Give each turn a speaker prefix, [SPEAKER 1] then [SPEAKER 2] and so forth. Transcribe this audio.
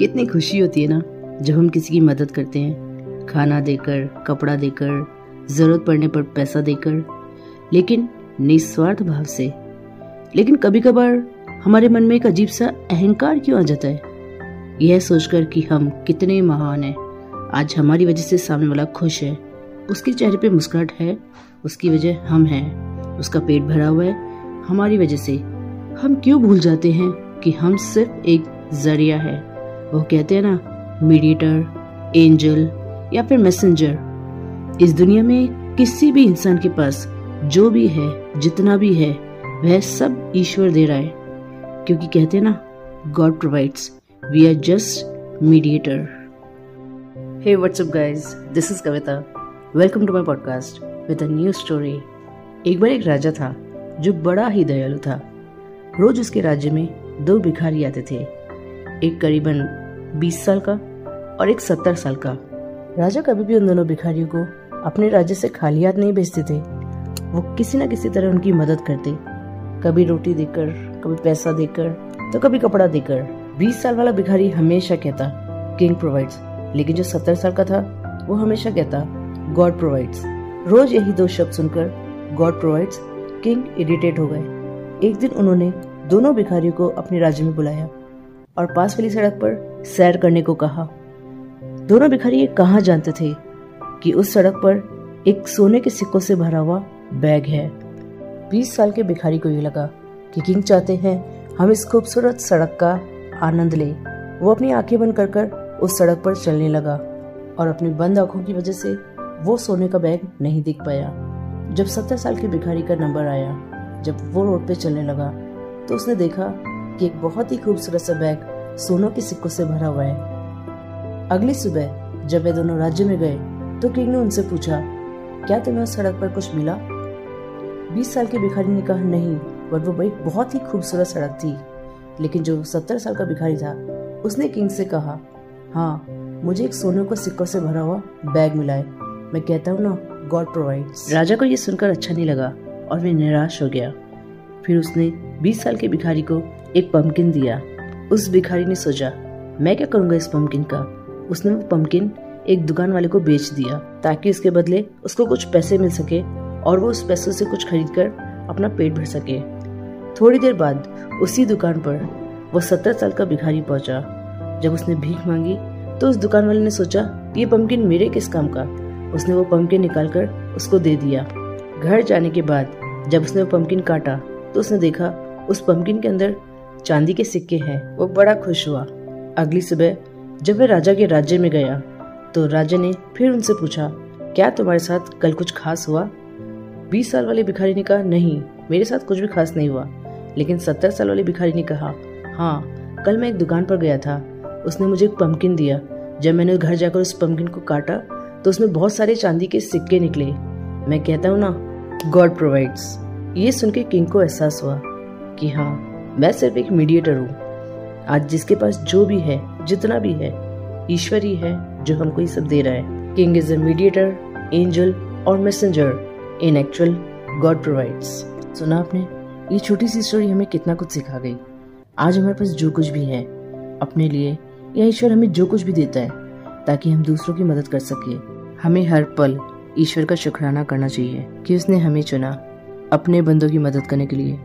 [SPEAKER 1] कितनी खुशी होती है ना, जब हम किसी की मदद करते हैं। खाना देकर, कपड़ा देकर, ज़रूरत पड़ने पर पैसा देकर। लेकिन निस्वार्थ भाव से। लेकिन कभी कभार हमारे मन में एक अजीब सा अहंकार क्यों आ जाता है? यह सोचकर कि हम कितने महान हैं। आज हमारी वजह से सामने वाला खुश है। उसके चेहरे पे मुस्कुराहट है। उसकी वजह हम हैं। उसका पेट भरा हुआ है। हमारी वजह से हम क्यों भूल जाते हैं कि हम सिर्फ़ एक ज़रिया है? वो कहते हैं ना मीडिएटर एंजल या फिर मैसेंजर इस दुनिया में किसी भी इंसान के पास जो भी है, जितना भी है, वह सब ईश्वर दे रहा है। क्योंकि कहते हैं ना God provides we are just mediator hey what's up guys this is Kavita welcome to my podcast with a new story एक बार एक राजा था, जो बड़ा ही दयालु था। रोज उसके राज्य में दो भिखारी आते थे। एक करीबन 20 साल का और एक 70 साल का। राजा कभी भी उन दोनों भिखारियों को अपने राज्य से खाली हाथ नहीं भेजते थे। वो किसी न किसी तरह उनकी मदद करते। कभी रोटी देकर, कभी पैसा देकर तो कभी कपड़ा देकर। 20 साल वाला भिखारी हमेशा कहता किंग प्रोवाइड्स लेकिन जो 70 साल का था, वो हमेशा कहता गॉड प्रोवाइड्स रोज यही दो शब्द सुनकर गॉड प्रोवाइड्स किंग इरिटेट हो गए। एक दिन उन्होंने दोनों भिखारियों को अपने राज्य में बुलाया। और पास वाली सड़क पर सैर करने को कहा। दोनों भिखारी कहा जानते थे कि उस सड़क पर एक सोने के सिक्कों से भरा हुआ बैग है? बीस साल के भिखारी को ये लगा कि किंग चाहते हैं हम इस खूबसूरत सड़क का आनंद ले। वो अपनी आँखें बंद कर कर उस सड़क पर चलने लगा और अपनी बंद आँखों की वजह से वो सोने का बैग नहीं दिख पाया। जब सत्तर साल के भिखारी का नंबर आया, जब वो रोड पे चलने लगा तो उसने देखा कि एक बहुत ही खूबसूरत सा बैग सोनों के सिक्कों से भरा हुआ है। अगली सुबह, जब वे दोनों राज्य में गए तो किंग ने उनसे पूछा, क्या तुम्हें उस सड़क पर कुछ मिला? बीस साल के भिखारी ने कहा, नहीं, पर वो एक बहुत ही खूबसूरत सड़क थी। लेकिन जो सत्तर साल का भिखारी था, उसने किंग से कहा हाँ मुझे एक सोने को सिक्कों से भरा हुआ बैग मिला है। मैं कहता हूँ ना, गॉड प्रोवाइड राजा को यह सुनकर अच्छा नहीं लगा और वे निराश हो गया। फिर उसने बीस साल के भिखारी को एक पम्पकिन दिया। उस भिखारी ने सोचा, मैं क्या करूँगा इस पम्पकिन का? उसने वो पम्पकिन एक दुकान वाले को बेच दिया, ताकि उसके बदले उसको कुछ पैसे मिल सके और वो उस पैसों से कुछ खरीद कर अपना पेट भर सके। थोड़ी देर बाद उसी दुकान पर वो सत्तर साल का भिखारी पहुँचा। जब उसने भीख मांगी तो उस दुकान वाले ने सोचा, ये पम्पकिन मेरे किस काम का? उसने वो पम्पकिन निकाल कर उसको दे दिया। घर जाने के बाद जब उसने वो पम्पकिन काटा तो उसने देखा, उस पम्पकिन के अंदर चांदी के सिक्के हैं। वो बड़ा खुश हुआ। अगली सुबह जब वह राजा के राज्य में गया तो राजा ने फिर उनसे पूछा, क्या तुम्हारे साथ कल कुछ खास हुआ? बीस साल वाले भिखारी ने कहा, नहीं, मेरे साथ कुछ भी खास नहीं हुआ। लेकिन सत्तर साल वाले भिखारी ने कहा हाँ कल मैं एक दुकान पर गया था। उसने मुझे एक पम्पकिन दिया। जब मैंने घर जाकर उस पम्पकिन को काटा तो उसमें बहुत सारे चांदी के सिक्के निकले। मैं कहता हूँ ना गॉड प्रोवाइड्स ये सुन के किंग को एहसास हुआ कि हाँ मैं सिर्फ़ एक मीडिएटर हूँ। आज जिसके पास जो भी है, जितना भी है, ईश्वर ही है जो हमको ये सब दे रहा है। किंग इज़ मीडिएटर एंजल और messenger in actual God provides सुना आपने? ये छोटी सी स्टोरी हमें कितना कुछ सिखा गई। आज हमारे पास जो कुछ भी है, अपने लिए, या ईश्वर हमें जो कुछ भी देता है, ताकि हम दूसरों की मदद कर सके। हमें हर पल ईश्वर का शुक्राना करना चाहिए, कि उसने हमें चुना, अपने बंदों की मदद करने के लिए।